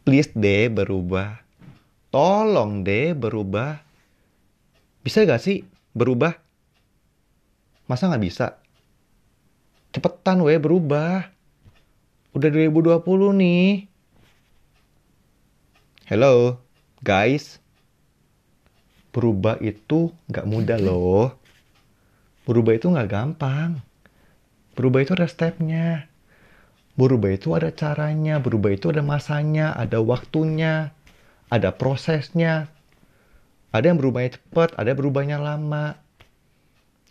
Please deh berubah. Tolong deh berubah. Bisa gak sih berubah? Masa gak bisa? Cepetan weh berubah. Udah 2020 nih. Hello, guys. Berubah itu gak mudah loh. Berubah itu gak gampang. Berubah itu ada stepnya. Berubah itu ada caranya, berubah itu ada masanya, ada waktunya, ada prosesnya. Ada yang berubahnya cepat, ada yang berubahnya lama.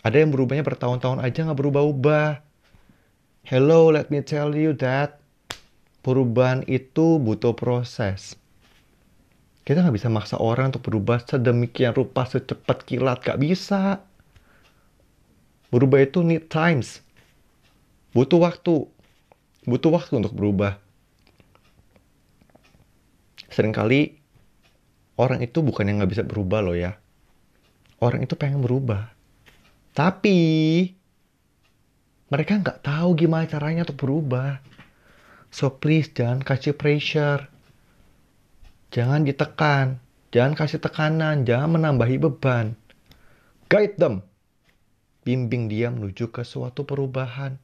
Ada yang berubahnya bertahun-tahun aja nggak berubah-ubah. Hello, let me tell you that perubahan itu butuh proses. Kita nggak bisa maksa orang untuk berubah sedemikian rupa secepat kilat, gak bisa. Berubah itu need times. Butuh waktu. Butuh waktu untuk berubah. Seringkali orang itu bukan yang nggak bisa berubah loh ya. Orang itu pengen berubah. Tapi mereka nggak tahu gimana caranya untuk berubah. So please jangan kasih pressure. Jangan ditekan. Jangan kasih tekanan. Jangan menambahi beban. Guide them. Bimbing dia menuju ke suatu perubahan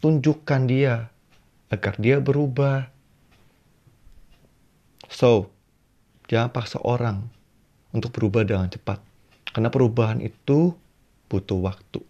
tunjukkan dia agar dia berubah. So, jangan paksa orang untuk berubah dengan cepat. Karena perubahan itu butuh waktu.